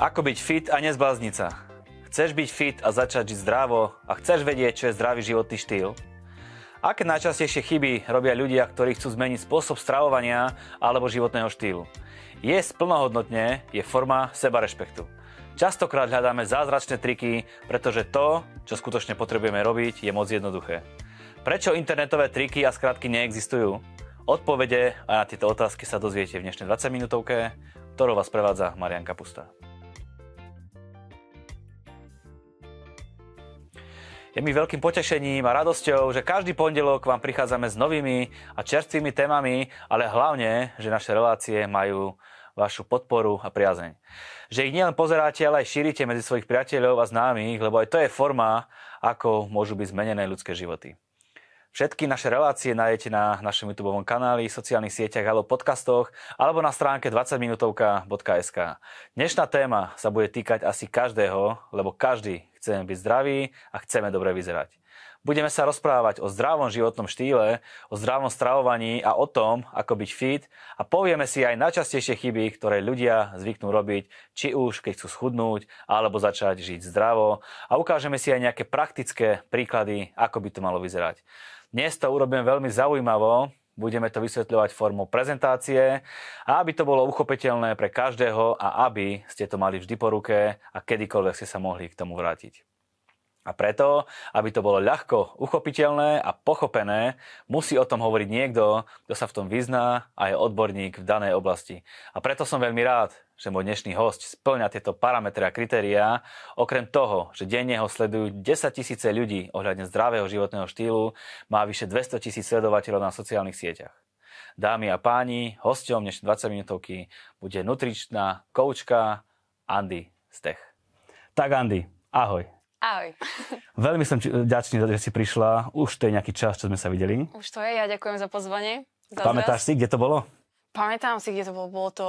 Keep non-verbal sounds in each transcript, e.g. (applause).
Ako byť fit a nezblázniť sa? Chceš byť fit a začať žiť zdravo a chceš vedieť, čo je zdravý životný štýl? Aké najčastejšie chyby robia ľudia, ktorí chcú zmeniť spôsob stravovania alebo životného štýlu? Jesť plnohodnotne je forma sebarešpektu. Častokrát hľadáme zázračné triky, pretože to, čo skutočne potrebujeme robiť, je moc jednoduché. Prečo internetové triky a skratky neexistujú? Odpovede a na tieto otázky sa dozviete v dnešnej 20 minútovke, ktorou vás prevádza Marian Kapusta. Je mi veľkým potešením a radosťou, že každý pondelok vám prichádzame s novými a čerstvými témami, ale hlavne, že naše relácie majú vašu podporu a priazeň. Že ich nielen pozeráte, ale aj šírite medzi svojich priateľov a známych, lebo aj to je forma, ako môžu byť zmenené ľudské životy. Všetky naše relácie nájdete na našom YouTube kanáli, sociálnych sieťach alebo podcastoch alebo na stránke 20minutovka.sk. Dnešná téma sa bude týkať asi každého, lebo každý chceme byť zdraví a chceme dobre vyzerať. Budeme sa rozprávať o zdravom životnom štýle, o zdravom stravovaní a o tom, ako byť fit a povieme si aj najčastejšie chyby, ktoré ľudia zvyknú robiť, či už keď chcú schudnúť alebo začať žiť zdravo a ukážeme si aj nejaké praktické príklady, ako by to malo vyzerať. Dnes to urobíme veľmi zaujímavo, budeme to vysvetľovať formou prezentácie a aby to bolo uchopiteľné pre každého a aby ste to mali vždy po ruke a kedykoľvek ste sa mohli k tomu vrátiť. A preto, aby to bolo ľahko uchopiteľné a pochopené, musí o tom hovoriť niekto, kto sa v tom vyzná a je odborník v danej oblasti. A preto som veľmi rád, že môj dnešný host splňa tieto parametre a kritériá. Okrem toho, že denne ho sledujú 10 tisíce ľudí ohľadne zdravého životného štýlu, má vyše 200 tisíc sledovateľov na sociálnych sieťach. Dámy a páni, hosťom dnešnej 20 minútovky bude nutričná koučka Andy Stech. Tak Andy, ahoj. Ahoj. Veľmi som vďačný, že si prišla. Už to je nejaký čas, čo sme sa videli. Už to je, ja ďakujem za pozvanie. Za Pamätáš si, kde to bolo? Pamätám si, kde to bolo. Bolo to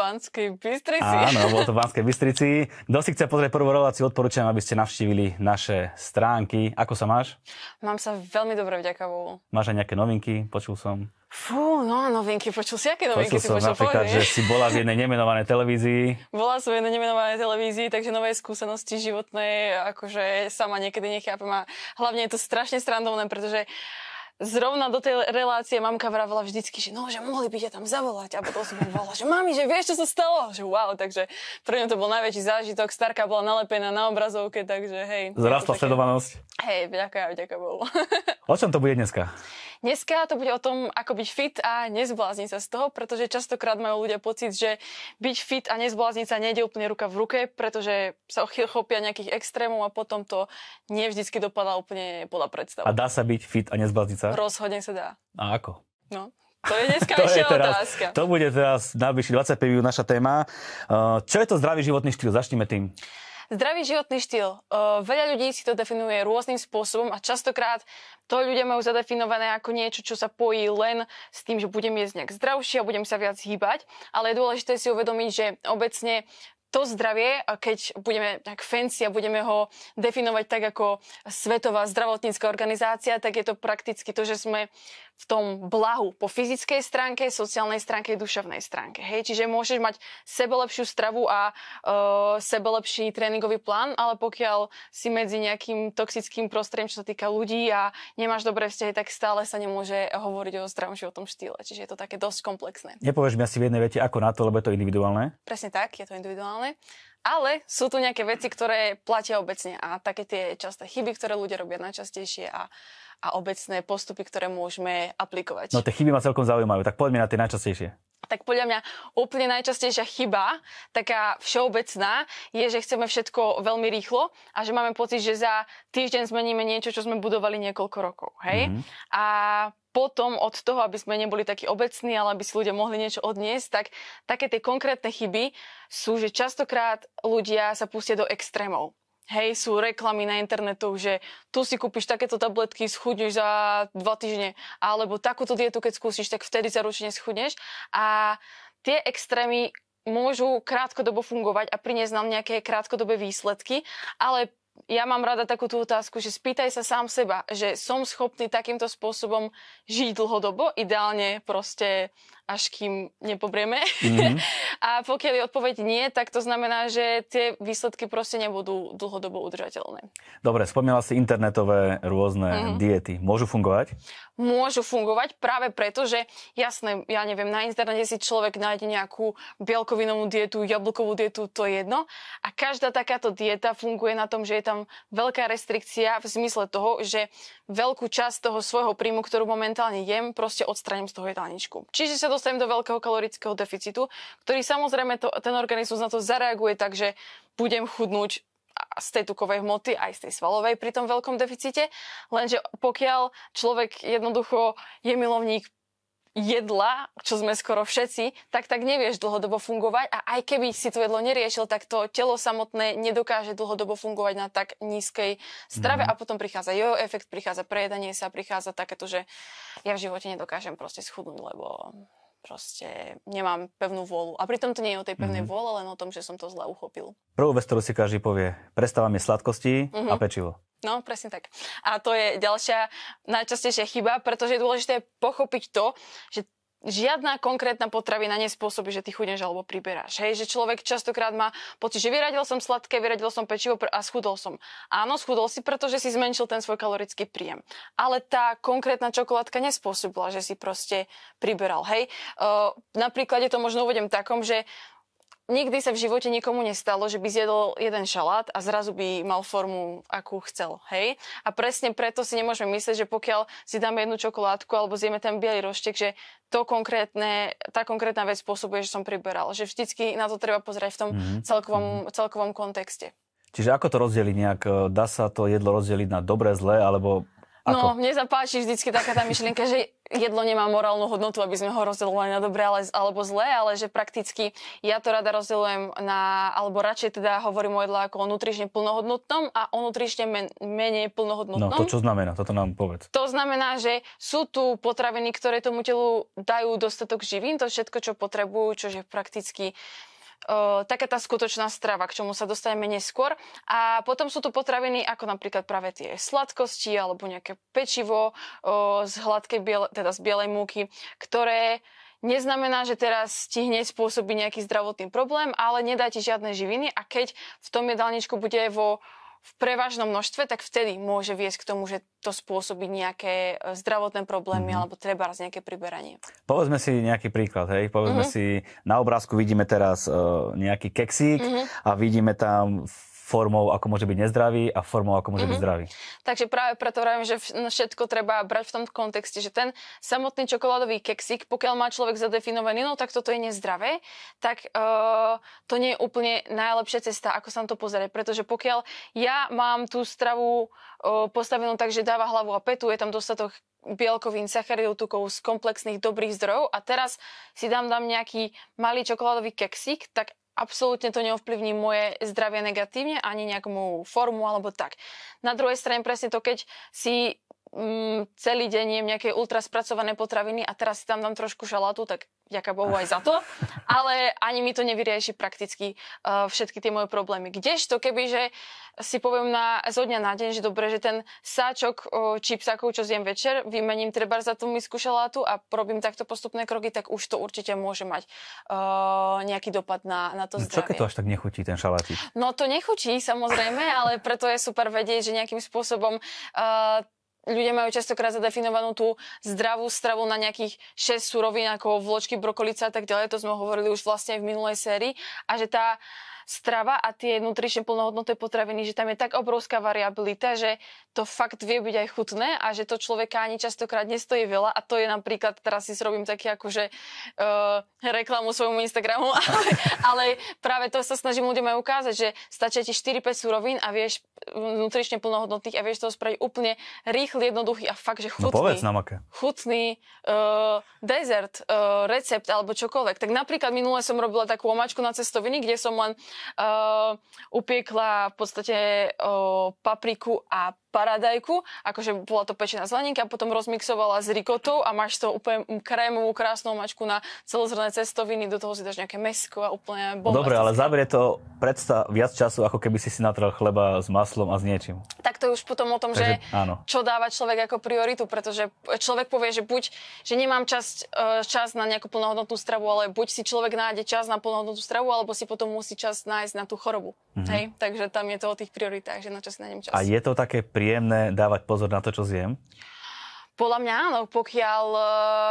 Banskej Bystrici. Áno, (laughs) bolo to v Banskej Bystrici. Kto si chce pozrieť prvú reláciu, odporúčam, aby ste navštívili naše stránky. Ako sa máš? Mám sa veľmi dobre, vďaka Bohu. Máš aj nejaké novinky, počul som. Fú, no novinky, počul si, aké novinky počul si počul? napríklad, že si bola v jednej nemenovanej televízii. Bola som v jednej nemenovanej televízii, takže nové skúsenosti životné, akože sama niekedy nechápem a hlavne je to strašne srandovné, pretože zrovna do tej relácie mamka vravela vždycky, že no, že mohli by ťa tam zavolať. A potom som volala, že mami, že vieš, čo sa stalo? Že wow, takže pre mňa to bol najväčší zážitok. Starka bola nalepená na obrazovke, takže hej. Zrastla sledovanosť. Hej, vďaka, vďaka Bohu. o čom to bude dneska? Dneska to bude o tom, ako byť fit a nezblázniť sa z toho, pretože častokrát majú ľudia pocit, že byť fit a nezblázniť sa nejde úplne ruka v ruke, pretože sa chopia nejakých extrémov a potom to nie vždycky dopadá úplne podľa predstav. A dá sa byť fit a nezblázniť sa? Rozhodne sa dá. A ako? No, to je dneska (laughs) to je teraz, otázka. To bude teraz najbližšie 25 minút naša téma. Čo je to zdravý životný štýl? Začneme tým. Zdravý životný štýl. Veľa ľudí si to definuje rôznym spôsobom a častokrát to ľudia majú zadefinované ako niečo, čo sa pojí len s tým, že budem jesť nejak zdravšie a budem sa viac hýbať. Ale je dôležité si uvedomiť, že obecne to zdravie, keď budeme tak fancy a budeme ho definovať tak ako Svetová zdravotnícka organizácia, tak je to prakticky to, že sme v tom blahu po fyzickej stránke, sociálnej stránke, duševnej stránke. Hej? Čiže môžeš mať sebelepšiu stravu a uh, sebelepší tréningový plán, ale pokiaľ si medzi nejakým toxickým prostredím, čo sa týka ľudí a nemáš dobré vzťahy, tak stále sa nemôže hovoriť o zdravom životnom štýle. Čiže je to také dosť komplexné. Nepovieš mi asi v jednej vete, ako na to, lebo je to individuálne? Presne tak, je to individuálne. Ale sú tu nejaké veci, ktoré platia obecne a také tie časté chyby, ktoré ľudia robia najčastejšie a a obecné postupy, ktoré môžeme aplikovať. No tie chyby ma celkom zaujímajú, tak poďme na tie najčastejšie. Tak podľa mňa úplne najčastejšia chyba, taká všeobecná, je, že chceme všetko veľmi rýchlo a že máme pocit, že za týždeň zmeníme niečo, čo sme budovali niekoľko rokov. Hej? Mm-hmm. A potom od toho, aby sme neboli takí obecní, ale aby si ľudia mohli niečo odniesť, tak také tie konkrétne chyby sú, že častokrát ľudia sa pustia do extrémov. Hej, sú reklamy na internetu, že tu si kúpiš takéto tabletky, schudneš za dva týždne, alebo takúto dietu, keď skúsiš, tak vtedy sa ručne schudneš. A tie extrémy môžu krátkodobo fungovať a priniesť nám nejaké krátkodobé výsledky, ale ja mám rada takú tú otázku, že spýtaj sa sám seba, že som schopný takýmto spôsobom žiť dlhodobo, ideálne proste až kým nepobrieme. Mm-hmm. (laughs) a pokiaľ je odpoveď nie, tak to znamená, že tie výsledky proste nebudú dlhodobo udržateľné. Dobre, spomínala si internetové rôzne mm-hmm. diety. Môžu fungovať? Môžu fungovať práve preto, že jasné, ja neviem, na internete si človek nájde nejakú bielkovinovú dietu, jablkovú dietu, to je jedno. A každá takáto dieta funguje na tom, že je tam veľká restrikcia v zmysle toho, že veľkú časť toho svojho príjmu, ktorú momentálne jem, proste odstraním z toho jedálničku. Čiže sa dostanem do veľkého kalorického deficitu, ktorý samozrejme to, ten organizmus na to zareaguje tak, že budem chudnúť z tej tukovej hmoty, aj z tej svalovej pri tom veľkom deficite. Lenže pokiaľ človek jednoducho je milovník jedla, čo sme skoro všetci, tak tak nevieš dlhodobo fungovať a aj keby si to jedlo neriešil, tak to telo samotné nedokáže dlhodobo fungovať na tak nízkej strave mm. a potom prichádza jojo efekt, prichádza prejedanie sa, prichádza takéto, že ja v živote nedokážem proste schudnúť, lebo proste nemám pevnú vôľu. A pritom to nie je o tej pevnej mm-hmm. vôle, len o tom, že som to zle uchopil. Prvú vec, ktorú si každý povie, prestávam je sladkosti mm-hmm. a pečivo. No, presne tak. A to je ďalšia najčastejšia chyba, pretože je dôležité pochopiť to, že žiadna konkrétna potravina nespôsobí, že ty chudneš alebo priberáš. Hej, že človek častokrát má pocit, že vyradil som sladké, vyradil som pečivo a schudol som. Áno, schudol si, pretože si zmenšil ten svoj kalorický príjem. Ale tá konkrétna čokoládka nespôsobila, že si proste priberal. Hej, uh, napríklad je to možno uvedem takom, že nikdy sa v živote nikomu nestalo, že by zjedol jeden šalát a zrazu by mal formu, akú chcel. Hej? A presne preto si nemôžeme myslieť, že pokiaľ si dáme jednu čokoládku alebo zjeme ten biely roštek, že to konkrétne, tá konkrétna vec spôsobuje, že som priberal. Že vždycky na to treba pozrieť v tom mm-hmm. celkovom, mhm. celkovom kontexte. Čiže ako to rozdeliť nejak? Dá sa to jedlo rozdeliť na dobré, zlé, alebo No, ako? No, mne sa páči vždycky taká tá myšlienka, že jedlo nemá morálnu hodnotu, aby sme ho rozdelovali na dobré ale, alebo zlé, ale že prakticky ja to rada rozdelujem na, alebo radšej teda hovorím o jedle ako o nutrične plnohodnotnom a o nutrične men, menej plnohodnotnom. No, to čo znamená? Toto nám povedz. To znamená, že sú tu potraviny, ktoré tomu telu dajú dostatok živín, to všetko, čo potrebujú, čo je prakticky taká tá skutočná strava, k čomu sa dostaneme neskôr. A potom sú tu potraviny ako napríklad práve tie sladkosti alebo nejaké pečivo o, z hladkej biele, teda z bielej múky, ktoré neznamená, že teraz ti hneď spôsobí nejaký zdravotný problém, ale nedá ti žiadne živiny a keď v tom jedálničku bude vo v prevažnom množstve, tak vtedy môže viesť k tomu, že to spôsobí nejaké e, zdravotné problémy mm-hmm. alebo treba raz nejaké priberanie. Povedzme si nejaký príklad, hej. Povedzme mm-hmm. si, na obrázku vidíme teraz uh, nejaký keksík mm-hmm. a vidíme tam formou, ako môže byť nezdravý a formou, ako môže mm-hmm. byť mhm. zdravý. Takže práve preto vravím, že všetko treba brať v tom kontexte, že ten samotný čokoládový keksik, pokiaľ má človek zadefinovaný, no tak toto je nezdravé, tak uh, to nie je úplne najlepšia cesta, ako sa na to pozerať. Pretože pokiaľ ja mám tú stravu uh, postavenú tak, že dáva hlavu a petu, je tam dostatok bielkovín, sacharidov, tukov z komplexných dobrých zdrojov a teraz si dám, dám nejaký malý čokoládový keksik, tak absolútne to neovplyvní moje zdravie negatívne, ani nejakú formu alebo tak. Na druhej strane presne to, keď si mm, celý deň jem nejaké ultraspracované potraviny a teraz si tam dám trošku šalátu, tak ďaká Bohu aj za to, (laughs) ale ani mi to nevyrieši prakticky uh, všetky tie moje problémy. Kdežto, keby, že si poviem na, zo dňa na deň, že dobre, že ten sáčok uh, čipsakov, čo zjem večer, vymením treba za tú misku šalátu a robím takto postupné kroky, tak už to určite môže mať uh, nejaký dopad na, na to no, zdravie. Čo keď to až tak nechutí, ten šalátik? No to nechutí, samozrejme, ale preto je super vedieť, že nejakým spôsobom uh, ľudia majú častokrát zadefinovanú tú zdravú stravu na nejakých 6 surovín, ako vločky, brokolica a tak ďalej, to sme hovorili už vlastne v minulej sérii, a že tá strava a tie nutrične plnohodnotné potraviny, že tam je tak obrovská variabilita, že to fakt vie byť aj chutné a že to človeka ani častokrát nestojí veľa a to je napríklad, teraz si robím taký akože uh, reklamu svojmu Instagramu, (laughs) ale, ale práve to sa snažím ľuďom aj ukázať, že stačí ti 4-5 surovín a vieš nutrične plnohodnotných a vieš to spraviť úplne rýchly, jednoduchý a fakt, že chutný. No povedz nám aké. Chutný uh, dezert, uh, recept alebo čokoľvek. Tak napríklad minule som robila takú omačku na cestoviny, kde som len uh, upiekla v podstate uh, papriku a paradajku, akože bola to pečená zeleninka, potom rozmixovala s rikotou a máš to úplne krémovú krásnu mačku na celozrné cestoviny, do toho si dáš nejaké mesko a úplne Dobre, ale zaberie to predsa viac času, ako keby si si natrel chleba s maslom a s niečím. Tak to je už potom o tom, Takže, že áno. čo dáva človek ako prioritu, pretože človek povie, že buď, že nemám čas, e, čas na nejakú plnohodnotnú stravu, ale buď si človek nájde čas na plnohodnotnú stravu, alebo si potom musí čas nájsť na tú chorobu. Mm-hmm. Hej? Takže tam je to o tých prioritách, že na čo si nájdem čas. A je to také príjemné dávať pozor na to, čo zjem? Podľa mňa áno, pokiaľ e,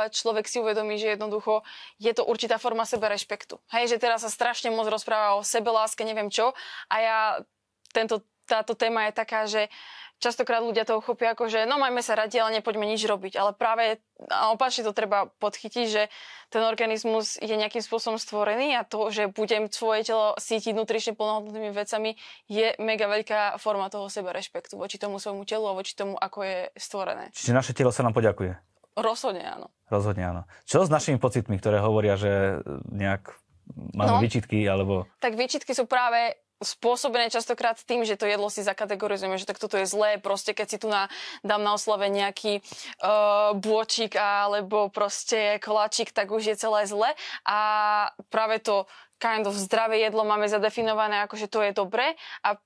človek si uvedomí, že jednoducho je to určitá forma seberešpektu. Hej, že teraz sa strašne moc rozpráva o sebeláske, neviem čo, a ja tento, táto téma je taká, že častokrát ľudia to uchopia ako, že no majme sa radi, ale nepoďme nič robiť. Ale práve opačne to treba podchytiť, že ten organizmus je nejakým spôsobom stvorený a to, že budem svoje telo sítiť nutrične plnohodnotnými vecami, je mega veľká forma toho seba rešpektu voči tomu svojmu telu a voči tomu, ako je stvorené. Čiže naše telo sa nám poďakuje? Rozhodne áno. Rozhodne áno. Čo s našimi pocitmi, ktoré hovoria, že nejak máme no, výčitky, alebo... Tak výčitky sú práve spôsobené častokrát tým, že to jedlo si zakategorizujeme, že tak toto je zlé, proste keď si tu na, dám na oslave nejaký uh, bôčik alebo proste koláčik, tak už je celé zle a práve to kind of zdravé jedlo máme zadefinované ako, že to je dobré. A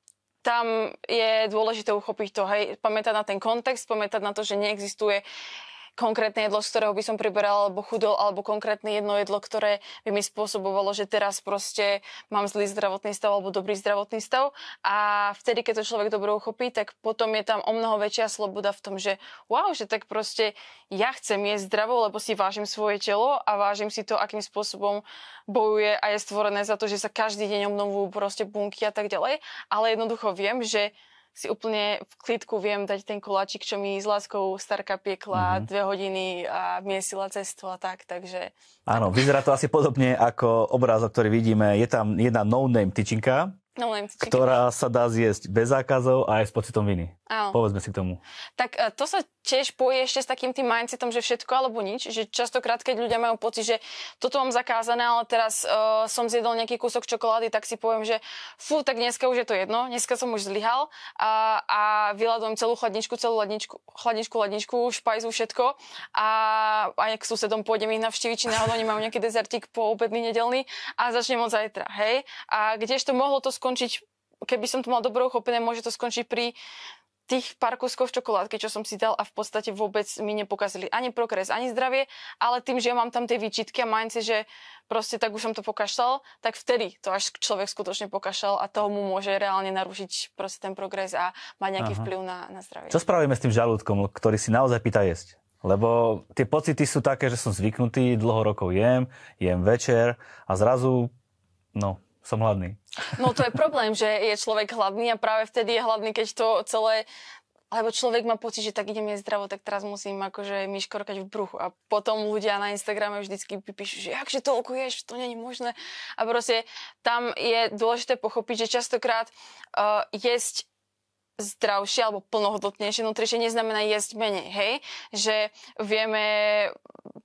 tam je dôležité uchopiť to, hej, pamätať na ten kontext, pamätať na to, že neexistuje uh, konkrétne jedlo, z ktorého by som priberala alebo chudol, alebo konkrétne jedno jedlo, ktoré by mi spôsobovalo, že teraz proste mám zlý zdravotný stav alebo dobrý zdravotný stav. A vtedy, keď to človek dobre uchopí, tak potom je tam o mnoho väčšia sloboda v tom, že wow, že tak proste ja chcem jesť zdravo, lebo si vážim svoje telo a vážim si to, akým spôsobom bojuje a je stvorené za to, že sa každý deň obnovujú proste bunky a tak ďalej. Ale jednoducho viem, že si úplne v klidku viem dať ten koláčik, čo mi s láskou starka piekla mm-hmm. dve hodiny a miesila cestu a tak, takže... Áno, vyzerá to asi podobne ako obrázok, ktorý vidíme. Je tam jedna no-name tyčinka, No, ktorá sa dá zjesť bez zákazov a aj s pocitom viny. Áno. Povedzme si k tomu. Tak e, to sa tiež poje ešte s takým tým mindsetom, že všetko alebo nič. Že častokrát, keď ľudia majú pocit, že toto mám zakázané, ale teraz uh, som zjedol nejaký kúsok čokolády, tak si poviem, že fú, tak dneska už je to jedno, dneska som už zlyhal a, a vyľadujem celú chladničku, celú chladničku, chladničku, chladničku, špajzu, všetko a aj k susedom pôjdem ich navštíviť, či náhodou nemajú nejaký dezertík po obedný nedelný a začnem od zajtra, hej. A kdežto mohlo to skončiť keby som to mal dobro uchopené, môže to skončiť pri tých pár kuskov čokoládky, čo som si dal a v podstate vôbec mi nepokazili ani progres, ani zdravie, ale tým, že ja mám tam tie výčitky a mám si, že proste tak už som to pokašľal, tak vtedy to až človek skutočne pokašľal a toho mu môže reálne narušiť proste ten progres a mať nejaký Aha. vplyv na, na zdravie. Čo spravíme s tým žalúdkom, ktorý si naozaj pýta jesť? Lebo tie pocity sú také, že som zvyknutý, dlho rokov jem, jem večer a zrazu, no, som hladný. No to je problém, že je človek hladný a práve vtedy je hladný, keď to celé alebo človek má pocit, že tak idem jesť zdravo, tak teraz musím akože myškorkať v bruchu. A potom ľudia na Instagrame vždycky píšu, že akže toľko ješ, to není možné. A proste tam je dôležité pochopiť, že častokrát uh, jesť zdravšie alebo plnohodnotnejšie nutrične neznamená jesť menej, hej? Že vieme,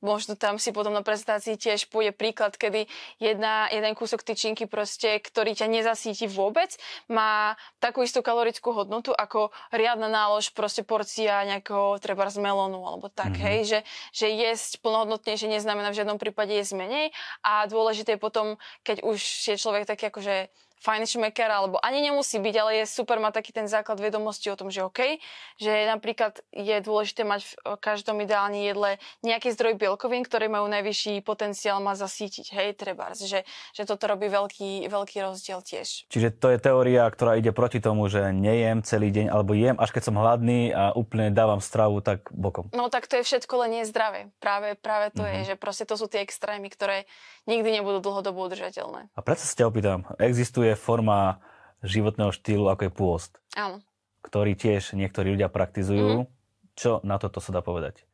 možno tam si potom na prezentácii tiež pôjde príklad, kedy jedna, jeden kúsok tyčinky proste, ktorý ťa nezasíti vôbec, má takú istú kalorickú hodnotu ako riadna nálož, proste porcia nejakého treba z melónu alebo tak, mm-hmm. hej? Že, že jesť plnohodnotnejšie neznamená v žiadnom prípade jesť menej a dôležité je potom, keď už je človek taký akože šmeker, alebo ani nemusí byť, ale je super mať taký ten základ vedomosti o tom, že OK, že napríklad je dôležité mať v každom ideálne jedle nejaký zdroj bielkovín, ktoré majú najvyšší potenciál ma zasítiť, hej, trebárs, že, že toto robí veľký, veľký rozdiel tiež. Čiže to je teória, ktorá ide proti tomu, že nejem celý deň, alebo jem až keď som hladný a úplne dávam stravu tak bokom. No tak to je všetko len nie zdravé. Práve, práve to mm-hmm. je, že proste to sú tie extrémy, ktoré nikdy nebudú dlhodobo udržateľné. A preto sa ťa opýtam, existuje existuje forma životného štýlu, ako je pôst. Áno. Ktorý tiež niektorí ľudia praktizujú. Mm-hmm. Čo na toto sa dá povedať?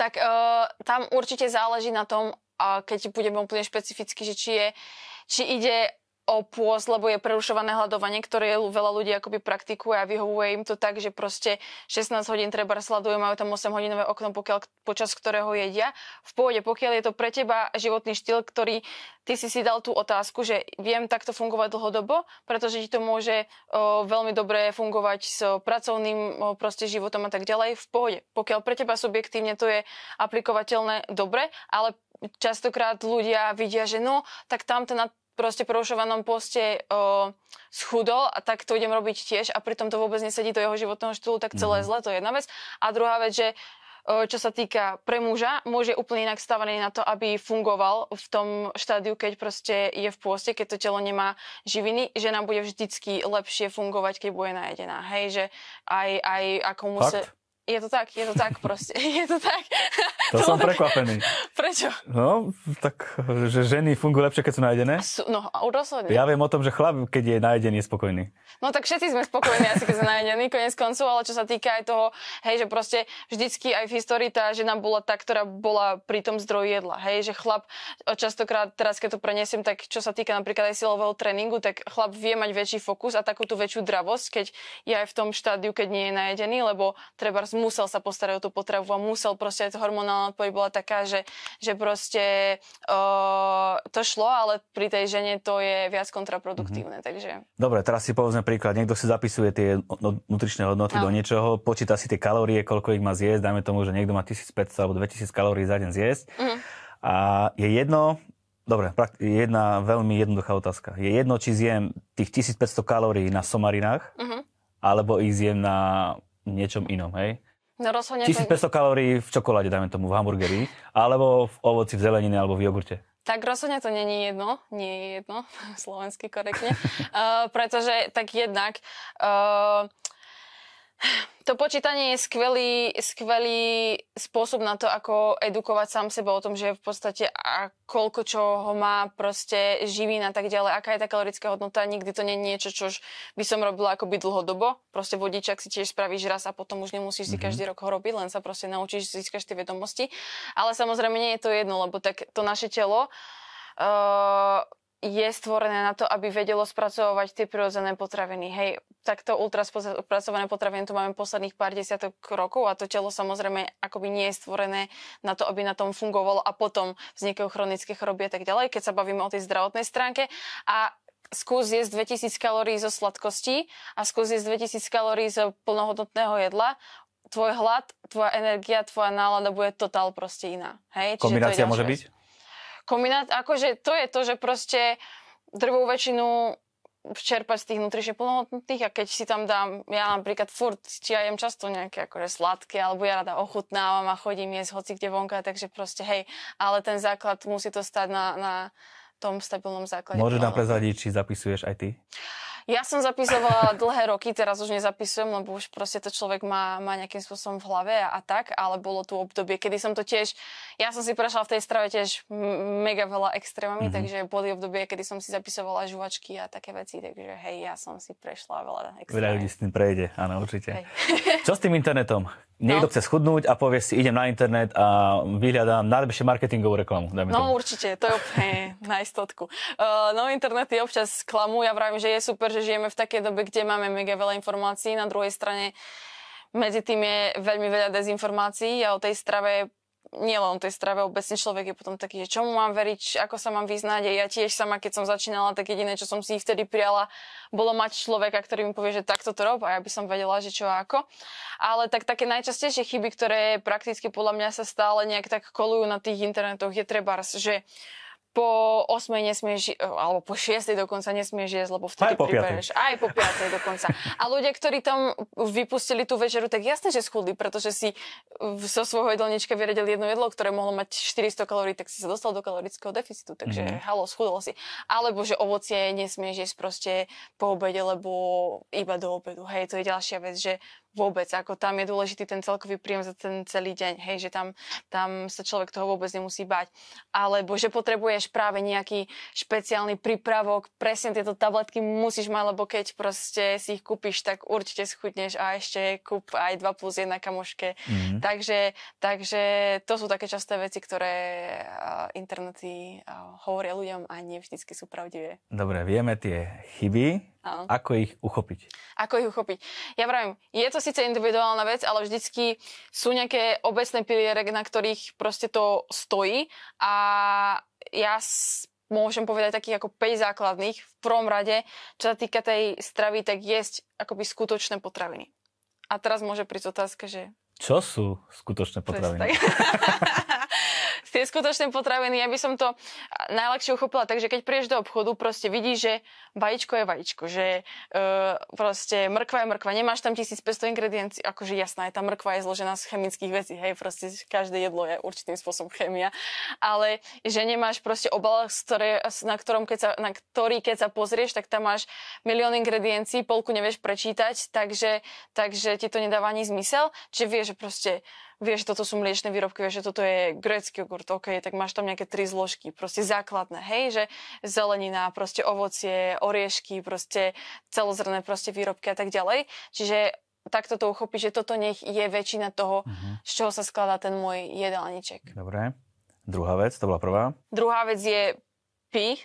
Tak uh, tam určite záleží na tom, uh, keď budeme úplne špecificky, že či, je, či ide o pôst, lebo je prerušované hľadovanie, ktoré veľa ľudí akoby praktikuje a vyhovuje im to tak, že proste 16 hodín treba sledujú, majú tam 8 hodinové okno, pokiaľ, počas ktorého jedia. V pôde, pokiaľ je to pre teba životný štýl, ktorý ty si si dal tú otázku, že viem takto fungovať dlhodobo, pretože ti to môže o, veľmi dobre fungovať s pracovným o, proste životom a tak ďalej v pohode. Pokiaľ pre teba subjektívne to je aplikovateľné dobre, ale častokrát ľudia vidia, že no, tak tamto na proste porušovanom poste o, schudol a tak to idem robiť tiež a pritom to vôbec nesedí do jeho životného štýlu, tak celé mm. zle, to je jedna vec. A druhá vec, že čo sa týka pre muža, muž je úplne inak stavaný na to, aby fungoval v tom štádiu, keď proste je v pôste, keď to telo nemá živiny. Žena bude vždycky lepšie fungovať, keď bude najedená. Hej, že aj, aj ako musí... Je to tak, je to tak proste. (laughs) Je to tak. To, to som prekvapený. Prečo? No, tak, že ženy fungujú lepšie, keď sú najedené? Sú, no, rozhodne. Ja viem o tom, že chlap, keď je najedený, je spokojný. No tak všetci sme spokojní asi, keď sme najedení, konec koncu, ale čo sa týka aj toho, hej, že proste vždycky aj v histórii tá žena bola tá, ktorá bola pri tom zdroji jedla. Hej, že chlap častokrát, teraz keď to prenesiem, tak čo sa týka napríklad aj silového tréningu, tak chlap vie mať väčší fokus a takú tú väčšiu dravosť, keď je aj v tom štádiu, keď nie je najedený, lebo treba musel sa postarať o tú potravu a musel proste aj to hormonálna odpoveď bola taká, že, že proste uh, to šlo, ale pri tej žene to je viac kontraproduktívne. Mm-hmm. Takže... Dobre, teraz si povedzme príklad. Niekto si zapisuje tie nutričné hodnoty no. do niečoho, počíta si tie kalórie, koľko ich má zjesť, dajme tomu, že niekto má 1500 alebo 2000 kalórií za deň zjesť. Mm-hmm. A je jedno, Dobre, jedna veľmi jednoduchá otázka. Je jedno, či zjem tých 1500 kalórií na somarinách, uh-huh. alebo ich zjem na niečom inom, hej? No rozhodne 1500 to... kalórií v čokoláde, dajme tomu, v hamburgeri, alebo v ovoci, v zelenine, alebo v jogurte. Tak rozhodne to není jedno, nie je jedno, (laughs) slovensky korektne, uh, (laughs) pretože tak jednak uh, to počítanie je skvelý, skvelý spôsob na to, ako edukovať sám seba o tom, že v podstate a koľko čo ho má proste živín a tak ďalej, aká je tá kalorická hodnota, nikdy to nie je niečo, čo by som robila akoby dlhodobo. Proste vodičak si tiež spravíš raz a potom už nemusíš si mm-hmm. každý rok ho robiť, len sa proste naučíš, získaš tie vedomosti. Ale samozrejme nie je to jedno, lebo tak to naše telo uh, je stvorené na to, aby vedelo spracovať tie prirodzené potraviny. Hej, takto ultra spracované potraviny tu máme posledných pár desiatok rokov a to telo samozrejme akoby nie je stvorené na to, aby na tom fungovalo a potom vznikajú chronické choroby a tak ďalej, keď sa bavíme o tej zdravotnej stránke. A skús jesť 2000 kalórií zo sladkostí a skús jesť 2000 kalórií zo plnohodnotného jedla, tvoj hlad, tvoja energia, tvoja nálada bude totál proste iná. Hej? Čiže Kombinácia môže byť? Kombinát, akože to je to, že proste drvú väčšinu čerpať z tých nutrične plnohodnotných a keď si tam dám, ja napríklad furt, či ja jem často nejaké akože sladké, alebo ja rada ochutnávam a chodím jesť hoci kde vonka, takže proste hej, ale ten základ musí to stať na, na tom stabilnom základe. Môžeš nám prezradiť, či zapisuješ aj ty? Ja som zapisovala (laughs) dlhé roky, teraz už nezapisujem, lebo už proste to človek má, má nejakým spôsobom v hlave a, a tak, ale bolo tu obdobie, kedy som to tiež, ja som si prešla v tej strave tiež mega veľa extrémami, mm-hmm. takže boli obdobie, kedy som si zapisovala žuvačky a také veci, takže hej, ja som si prešla veľa extrémov. Veľa ľudí s tým prejde, áno, určite. Čo s tým internetom? Niekto no. chce schudnúť a povie si, idem na internet a vyhľadám najlepšie marketingovú reklamu. no tomu. určite, to je úplne (laughs) na istotku. Uh, no internety občas klamú, ja vravím, že je super, že žijeme v takej dobe, kde máme mega veľa informácií, na druhej strane medzi tým je veľmi veľa dezinformácií a o tej strave nielen tej strave, obecne človek je potom taký, že čomu mám veriť, ako sa mám vyznať. Ja tiež sama, keď som začínala, tak jediné, čo som si vtedy prijala, bolo mať človeka, ktorý mi povie, že takto to rob a ja by som vedela, že čo a ako. Ale tak také najčastejšie chyby, ktoré prakticky podľa mňa sa stále nejak tak kolujú na tých internetoch, je treba, že po 8 nesmieš, alebo po 6 dokonca nesmieš jesť, lebo vtedy aj po pribereš. Aj po 5 dokonca. A ľudia, ktorí tam vypustili tú večeru, tak jasne, že schudli, pretože si zo svojho jedlnička vyredili jedno jedlo, ktoré mohlo mať 400 kalórií, tak si sa dostal do kalorického deficitu. Takže mm-hmm. halo, schudol si. Alebo že ovocie nesmieš jesť proste po obede, lebo iba do obedu. Hej, to je ďalšia vec, že vôbec, ako tam je dôležitý ten celkový príjem za ten celý deň, hej, že tam, tam sa človek toho vôbec nemusí bať. Alebo že potrebuješ práve nejaký špeciálny prípravok, presne tieto tabletky musíš mať, lebo keď proste si ich kúpiš, tak určite schudneš a ešte kúp aj 2 plus 1 kamoške. Mm-hmm. Takže, takže to sú také časté veci, ktoré internety hovoria ľuďom a nie vždycky sú pravdivé. Dobre, vieme tie chyby, Áno. Ako ich uchopiť? Ako ich uchopiť? Ja vravím, je to síce individuálna vec, ale vždycky sú nejaké obecné piliere, na ktorých proste to stojí a ja môžem povedať takých ako 5 základných. V prvom rade, čo sa týka tej stravy, tak jesť akoby skutočné potraviny. A teraz môže prísť otázka, že... Čo sú skutočné potraviny? (laughs) tie skutočné potraviny, ja by som to najľahšie uchopila tak, že keď prídeš do obchodu, proste vidíš, že vajíčko je vajíčko, že uh, proste mrkva je mrkva, nemáš tam 1500 ingrediencií, akože jasná je, tá mrkva je zložená z chemických vecí, hej, proste každé jedlo je určitým spôsobom chemia, ale že nemáš proste obal, na, ktorom keď sa, na ktorý keď sa pozrieš, tak tam máš milión ingrediencií, polku nevieš prečítať, takže, takže ti to nedáva ani zmysel, čiže vieš, že proste vieš, toto sú mliečne výrobky, vieš, že toto je grécky jogurt, OK, tak máš tam nejaké tri zložky, proste základné, hej, že zelenina, proste ovocie, oriešky, proste celozrné proste výrobky a tak ďalej. Čiže takto to uchopiť, že toto nech je väčšina toho, uh-huh. z čoho sa skladá ten môj jedálniček. Dobre. Druhá vec, to bola prvá. Druhá vec je pi,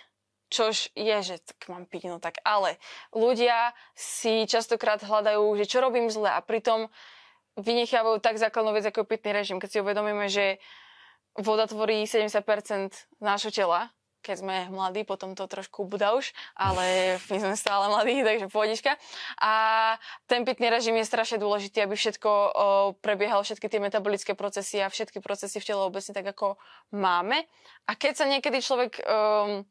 čož je, že tak mám piť, no tak ale ľudia si častokrát hľadajú, že čo robím zle a pritom vynechávajú tak základnú vec ako pitný režim. Keď si uvedomíme, že voda tvorí 70% nášho tela, keď sme mladí, potom to trošku budá už, ale (laughs) my sme stále mladí, takže pohodička. A ten pitný režim je strašne dôležitý, aby všetko o, prebiehalo, všetky tie metabolické procesy a všetky procesy v tele obecne tak, ako máme. A keď sa niekedy človek um,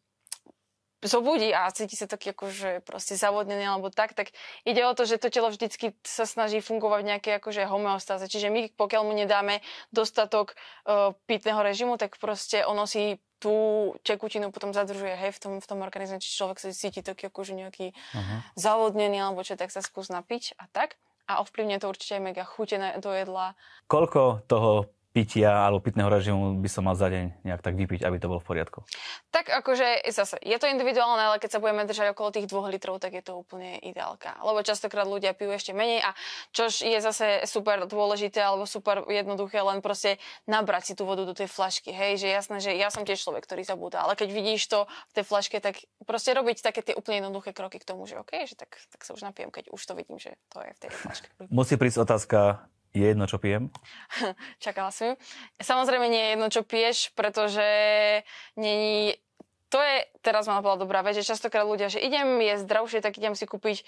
zobudí a cíti sa taký akože proste zavodnený alebo tak, tak ide o to, že to telo vždycky sa snaží fungovať v nejakej akože homeostáze. Čiže my, pokiaľ mu nedáme dostatok uh, pitného režimu, tak proste ono si tú tekutinu potom zadržuje hej, v tom, v tom organizme, či človek sa cíti taký akože nejaký uh-huh. zavodnený alebo čo, tak sa skús napiť a tak. A ovplyvne to určite aj mega chutené do jedla. Koľko toho pitia alebo pitného režimu by som mal za deň nejak tak vypiť, aby to bolo v poriadku? Tak akože zase, je to individuálne, ale keď sa budeme držať okolo tých dvoch litrov, tak je to úplne ideálka. Lebo častokrát ľudia pijú ešte menej a čož je zase super dôležité alebo super jednoduché, len proste nabrať si tú vodu do tej flašky. Hej, že jasné, že ja som tiež človek, ktorý zabúda, ale keď vidíš to v tej flaške, tak proste robiť také tie úplne jednoduché kroky k tomu, že OK, že tak, tak sa už napijem, keď už to vidím, že to je v tej flaške. Musí prísť otázka, je jedno, čo pijem? (laughs) Čakala som. Samozrejme nie je jedno, čo piješ, pretože není... To je, teraz ma napadla dobrá vec, že častokrát ľudia, že idem jesť zdravšie, tak idem si kúpiť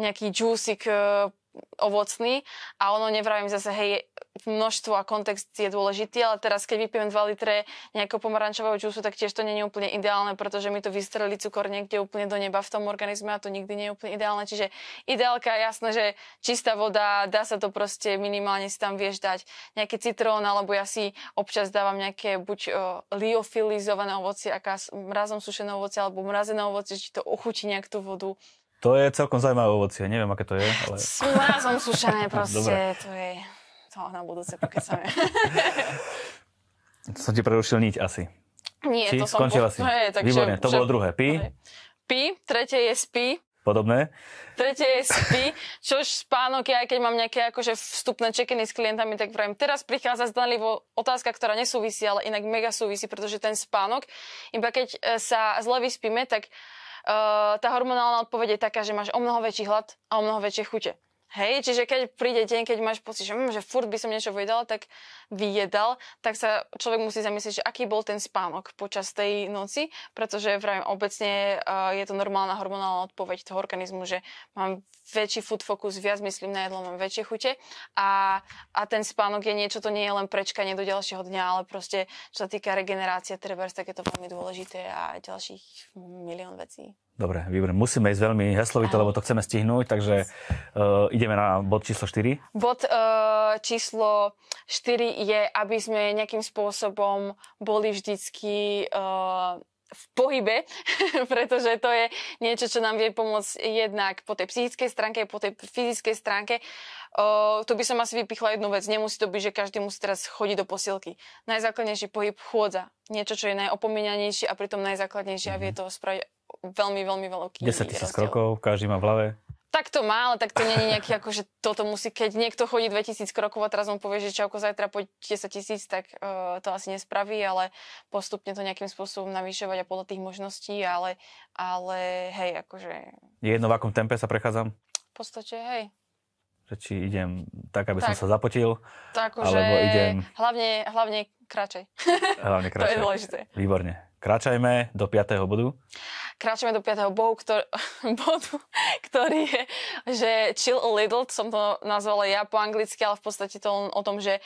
nejaký džúsik ovocný a ono nevravím zase, hej, množstvo a kontext je dôležitý, ale teraz keď vypijem 2 litre nejakého pomarančového džúsu, tak tiež to nie je úplne ideálne, pretože mi to vystrelí cukor niekde úplne do neba v tom organizme a to nikdy nie je úplne ideálne. Čiže ideálka je jasné, že čistá voda, dá sa to proste minimálne si tam vieš dať nejaký citrón, alebo ja si občas dávam nejaké buď o, liofilizované ovocie, aká mrazom sušené ovocie alebo mrazené ovocie, či to ochutí nejak tú vodu. To je celkom zaujímavé ovocie, neviem, aké to je. Ale... S mrazom sušené (laughs) proste, Dobre. to je to na budúce pokecame. som ti prerušil niť asi. Nie, Či? to som... Skončila si. Hej, takže, Výborne, to že... bolo druhé. Pi? Pi, tretie je spi. Podobné? Tretie je spi, čož spánok, ja keď mám nejaké akože vstupné čekiny s klientami, tak vrajím, teraz prichádza zdanlivo otázka, ktorá nesúvisí, ale inak mega súvisí, pretože ten spánok, iba keď e, sa zle vyspíme, tak uh, tá hormonálna odpoveď je taká, že máš o mnoho väčší hlad a o mnoho väčšie chute. Hej, čiže keď príde deň, keď máš pocit, že, hm, že furt by som niečo vyjedal, tak vyjedal, tak sa človek musí zamyslieť, že aký bol ten spánok počas tej noci, pretože vravím, obecne uh, je to normálna hormonálna odpoveď toho organizmu, že mám väčší food focus, viac myslím na jedlo, mám väčšie chute a, a ten spánok je niečo, to nie je len prečkanie do ďalšieho dňa, ale proste, čo sa týka regenerácie, trebárs, tak je to veľmi dôležité a ďalších milión vecí. Dobre, výborné. Musíme ísť veľmi heslovito, lebo to chceme stihnúť, takže uh, ideme na bod číslo 4. Bod uh, číslo 4 je, aby sme nejakým spôsobom boli vždycky uh, v pohybe, (laughs) pretože to je niečo, čo nám vie pomôcť jednak po tej psychickej stránke, po tej fyzickej stránke. O, tu by som asi vypichla jednu vec. Nemusí to byť, že každý musí teraz chodiť do posilky. Najzákladnejší pohyb chôdza. Niečo, čo je najopomínanejšie a pritom najzákladnejšie a vie to spraviť veľmi, veľmi veľký 10 tisíc krokov, každý má v hlave. Tak to má, ale tak to nie je nejaký, ako, že toto musí, keď niekto chodí 2000 krokov a teraz mu povie, že čauko zajtra poď 10 tisíc, tak uh, to asi nespraví, ale postupne to nejakým spôsobom navýšovať a podľa tých možností, ale, ale hej, akože... Je jedno, v akom tempe sa prechádzam? V podstate, hej. Že či idem tak, aby tak. som sa zapotil, tak, alebo že idem... Hlavne, hlavne kráčaj. Hlavne kráčaj. (laughs) to je dôležité. Výborne. Kráčajme do 5. bodu kráčame do 5. bodu, ktor- (laughs) bodu, ktorý je, že chill a little, som to nazvala ja po anglicky, ale v podstate to o tom, že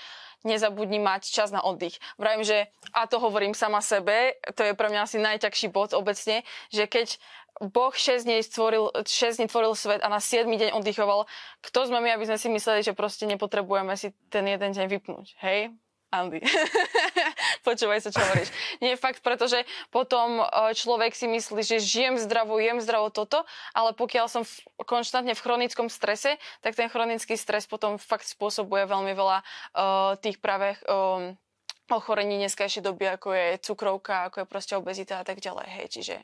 nezabudni mať čas na oddych. Vravím, že, a to hovorím sama sebe, to je pre mňa asi najťažší bod obecne, že keď Boh 6 dní, stvoril, 6 dní tvoril svet a na 7 deň oddychoval. Kto sme my, aby sme si mysleli, že proste nepotrebujeme si ten jeden deň vypnúť, hej? Andy. (laughs) Počúvaj sa, čo hovoríš. Nie fakt, pretože potom e, človek si myslí, že žijem zdravo, jem zdravo toto, ale pokiaľ som v, konštantne v chronickom strese, tak ten chronický stres potom fakt spôsobuje veľmi veľa uh, tých práve um, ochorení dneskajšej doby, ako je cukrovka, ako je proste obezita a tak ďalej. Hej, čiže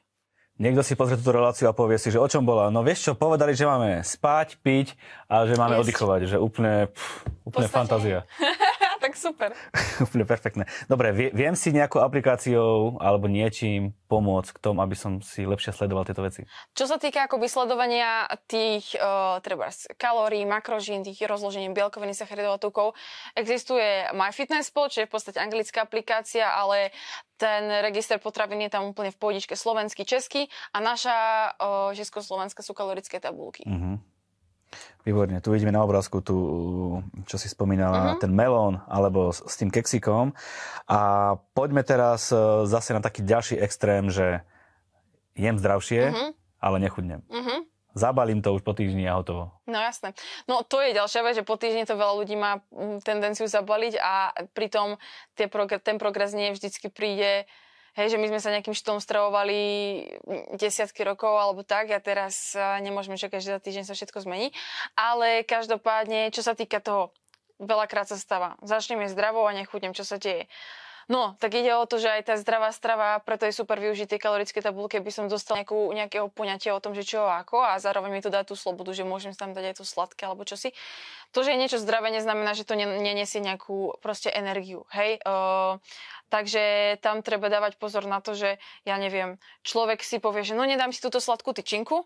Niekto si pozrie túto reláciu a povie si, že o čom bola. No vieš čo, povedali, že máme spať, piť a že máme yes. oddychovať. Že úplne, pff, úplne fantázia. (laughs) tak super. (laughs) Úplne perfektné. Dobre, viem si nejakou aplikáciou alebo niečím pomôcť k tomu, aby som si lepšie sledoval tieto veci? Čo sa týka ako vysledovania tých uh, treba kalórií, makrožín, tých rozložením bielkoviny, sacharidov a tukov, existuje MyFitnessPal, čo je v podstate anglická aplikácia, ale ten register potravín je tam úplne v pôdičke slovenský, český a naša uh, československá sú kalorické tabulky. Uh-huh. Výborne, tu vidíme na obrázku tu, čo si spomínala, uh-huh. ten melón alebo s, s tým keksikom. A poďme teraz e, zase na taký ďalší extrém, že jem zdravšie, uh-huh. ale nechudnem. Uh-huh. Zabalím to už po týždni a hotovo. No jasné. No to je ďalšia vec, že po týždni to veľa ľudí má tendenciu zabaliť a pritom tie progr- ten progres nie vždycky príde Hej, že my sme sa nejakým štýlom stravovali desiatky rokov alebo tak a teraz nemôžeme čakať, že za týždeň sa všetko zmení. Ale každopádne, čo sa týka toho, veľakrát sa stáva. Začneme zdravo a nechutnem, čo sa deje. No, tak ide o to, že aj tá zdravá strava, preto je super využiť tie kalorické tabulky, aby som dostal nejakú, nejakého poňatia o tom, že čo ako a zároveň mi to dá tú slobodu, že môžem tam dať aj to sladké alebo čo si. To, že je niečo zdravé, neznamená, že to nenesie nejakú proste energiu, hej. Uh, takže tam treba dávať pozor na to, že ja neviem, človek si povie, že no nedám si túto sladkú tyčinku,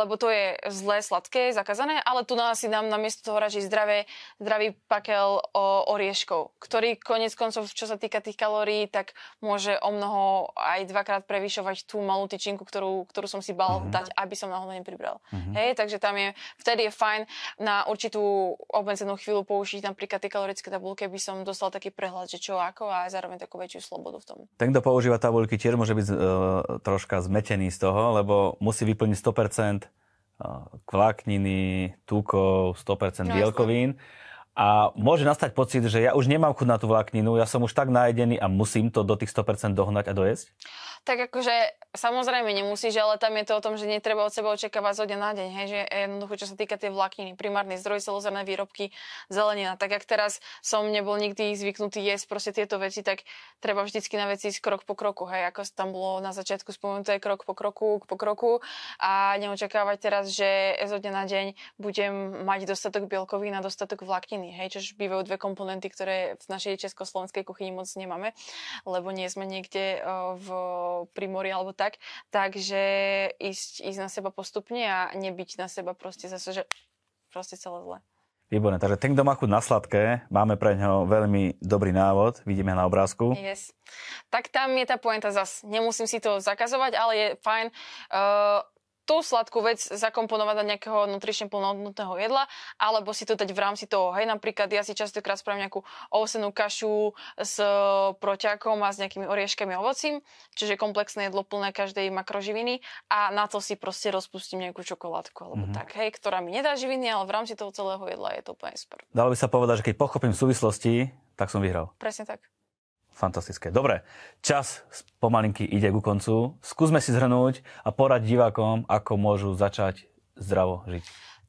lebo to je zlé, sladké, zakázané, ale tu nás si dám namiesto toho radšej zdravé, zdravý pakel o, orieškov, ktorý konec koncov, čo sa týka tých kalórií, tak môže o mnoho aj dvakrát prevyšovať tú malú tyčinku, ktorú, ktorú som si bal uh-huh. dať, aby som náhodou nepribral. Uh-huh. Hej, takže tam je, vtedy je fajn na určitú obmedzenú chvíľu použiť napríklad tie kalorické tabulky, aby som dostal taký prehľad, že čo ako a zároveň takú väčšiu slobodu v tom. Ten, kto používa tabulky, tiež môže byť uh, troška zmetený z toho, lebo musí vyplniť 100% kvlákniny, tukov, 100% bielkovín. A môže nastať pocit, že ja už nemám chuť na tú vlákninu, ja som už tak najedený a musím to do tých 100% dohnať a dojesť? Tak akože samozrejme nemusíš, ale tam je to o tom, že netreba od seba očakávať zo dňa na deň. Hej? Že jednoducho, čo sa týka tej vlákniny, primárny zdroj celozrné výrobky, zelenina. Tak ak teraz som nebol nikdy zvyknutý jesť proste tieto veci, tak treba vždycky na veci ísť krok po kroku. Hej? Ako tam bolo na začiatku spomenuté, krok po kroku, po kroku a neočakávať teraz, že zo dňa na deň budem mať dostatok bielkovín a dostatok vlákniny. Hej? Čož bývajú dve komponenty, ktoré v našej československej kuchyni moc nemáme, lebo nie sme niekde v pri mori alebo tak. Takže ísť, ísť na seba postupne a nebyť na seba proste zase, že proste celé zle. Výborné, takže ten, kto má chuť na sladké, máme pre ňo veľmi dobrý návod, vidíme na obrázku. Yes. Tak tam je tá pointa zas. Nemusím si to zakazovať, ale je fajn uh, tú sladkú vec zakomponovať do nejakého nutrične plnohodnotného jedla, alebo si to dať v rámci toho. Hej, napríklad ja si častokrát spravím nejakú ovsenú kašu s proťakom a s nejakými orieškami a ovocím, čiže komplexné jedlo plné každej makroživiny a na to si proste rozpustím nejakú čokoládku alebo mm-hmm. tak, hej, ktorá mi nedá živiny, ale v rámci toho celého jedla je to úplne super. Dalo by sa povedať, že keď pochopím súvislosti, tak som vyhral. Presne tak. Fantastické. Dobre, čas pomalinky ide ku koncu. Skúsme si zhrnúť a porať divákom, ako môžu začať zdravo žiť.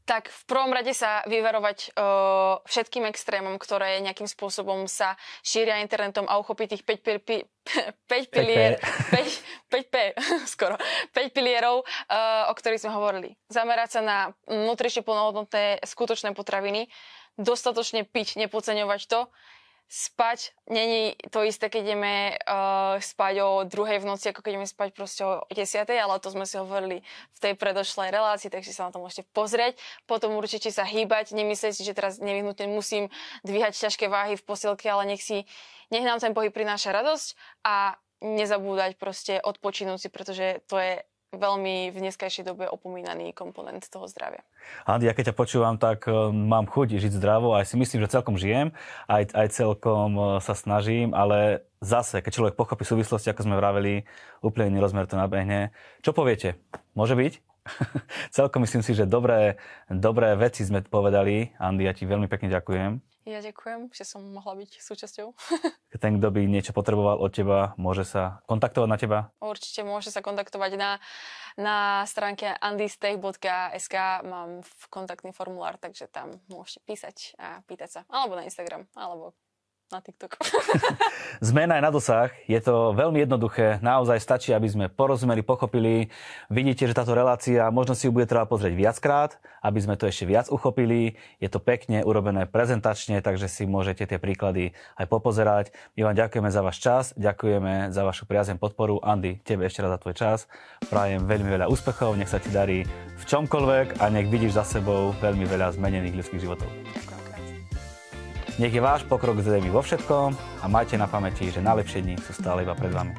Tak v prvom rade sa vyverovať uh, všetkým extrémom, ktoré nejakým spôsobom sa šíria internetom a uchopí tých 5, pi- (laughs) pi- 5 pilier, 5, 5P, (laughs) skoro, 5 pilierov, uh, o ktorých sme hovorili. Zamerať sa na nutrične plnohodnotné skutočné potraviny, dostatočne piť, nepodceňovať to, spať není to isté, keď ideme uh, spať o druhej v noci, ako keď ideme spať proste o desiatej, ale to sme si hovorili v tej predošlej relácii, takže sa na to môžete pozrieť. Potom určite sa hýbať, nemyslieť si, že teraz nevyhnutne musím dvíhať ťažké váhy v posilke, ale nech si, nech nám ten pohyb prináša radosť a nezabúdať proste odpočinúť si, pretože to je veľmi v dneskajšej dobe opomínaný komponent toho zdravia. Andy, ja keď ťa počúvam, tak uh, mám chuť žiť zdravo, aj si myslím, že celkom žijem, aj, aj celkom uh, sa snažím, ale zase, keď človek pochopí súvislosti, ako sme vraveli, úplne iný rozmer to nabehne. Čo poviete? Môže byť? (laughs) celkom myslím si, že dobré, dobré veci sme povedali. Andy, ja ti veľmi pekne ďakujem. Ja ďakujem, že som mohla byť súčasťou. (laughs) Ten, kto by niečo potreboval od teba, môže sa kontaktovať na teba? Určite môže sa kontaktovať na, na stránke andystech.sk. Mám kontaktný formulár, takže tam môžete písať a pýtať sa. Alebo na Instagram, alebo na TikTok. (laughs) Zmena je na dosah, je to veľmi jednoduché, naozaj stačí, aby sme porozumeli, pochopili. Vidíte, že táto relácia možno si ju bude treba pozrieť viackrát, aby sme to ešte viac uchopili. Je to pekne urobené prezentačne, takže si môžete tie príklady aj popozerať. My vám ďakujeme za váš čas, ďakujeme za vašu priazem podporu. Andy, tebe ešte raz za tvoj čas. Prajem veľmi veľa úspechov, nech sa ti darí v čomkoľvek a nech vidíš za sebou veľmi veľa zmenených ľudských životov. Ďakujem. Nech je váš pokrok zrejmy vo všetkom a majte na pamäti, že najlepšie dni sú stále iba pred vami.